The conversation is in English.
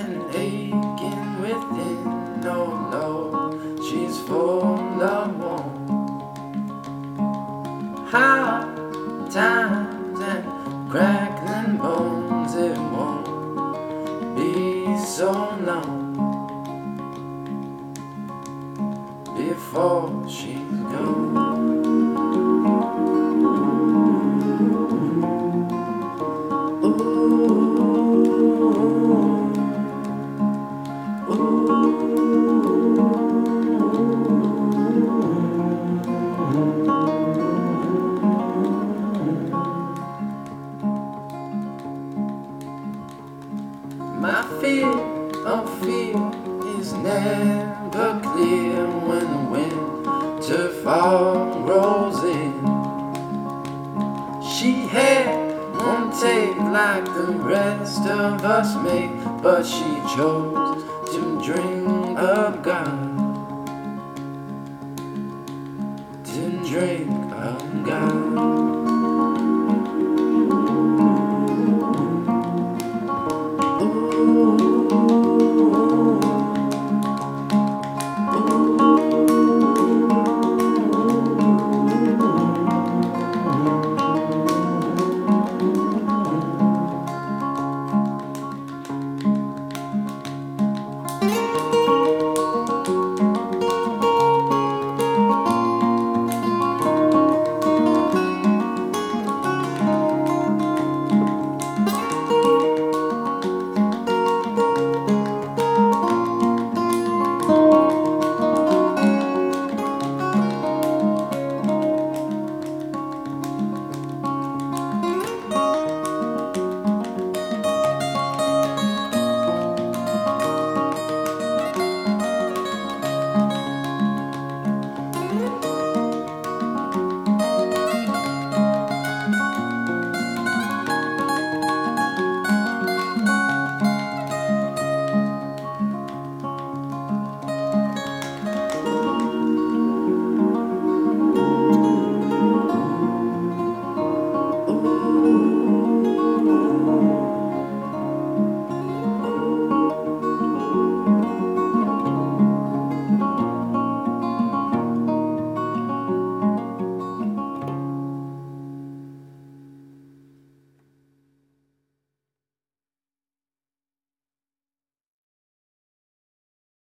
and aching within. No, no, she's full of warmth. Hard times and crackling bones, it won't be so long before she's gone. Like the rest of us may, but she chose drink of God. To drink of God. Ooh.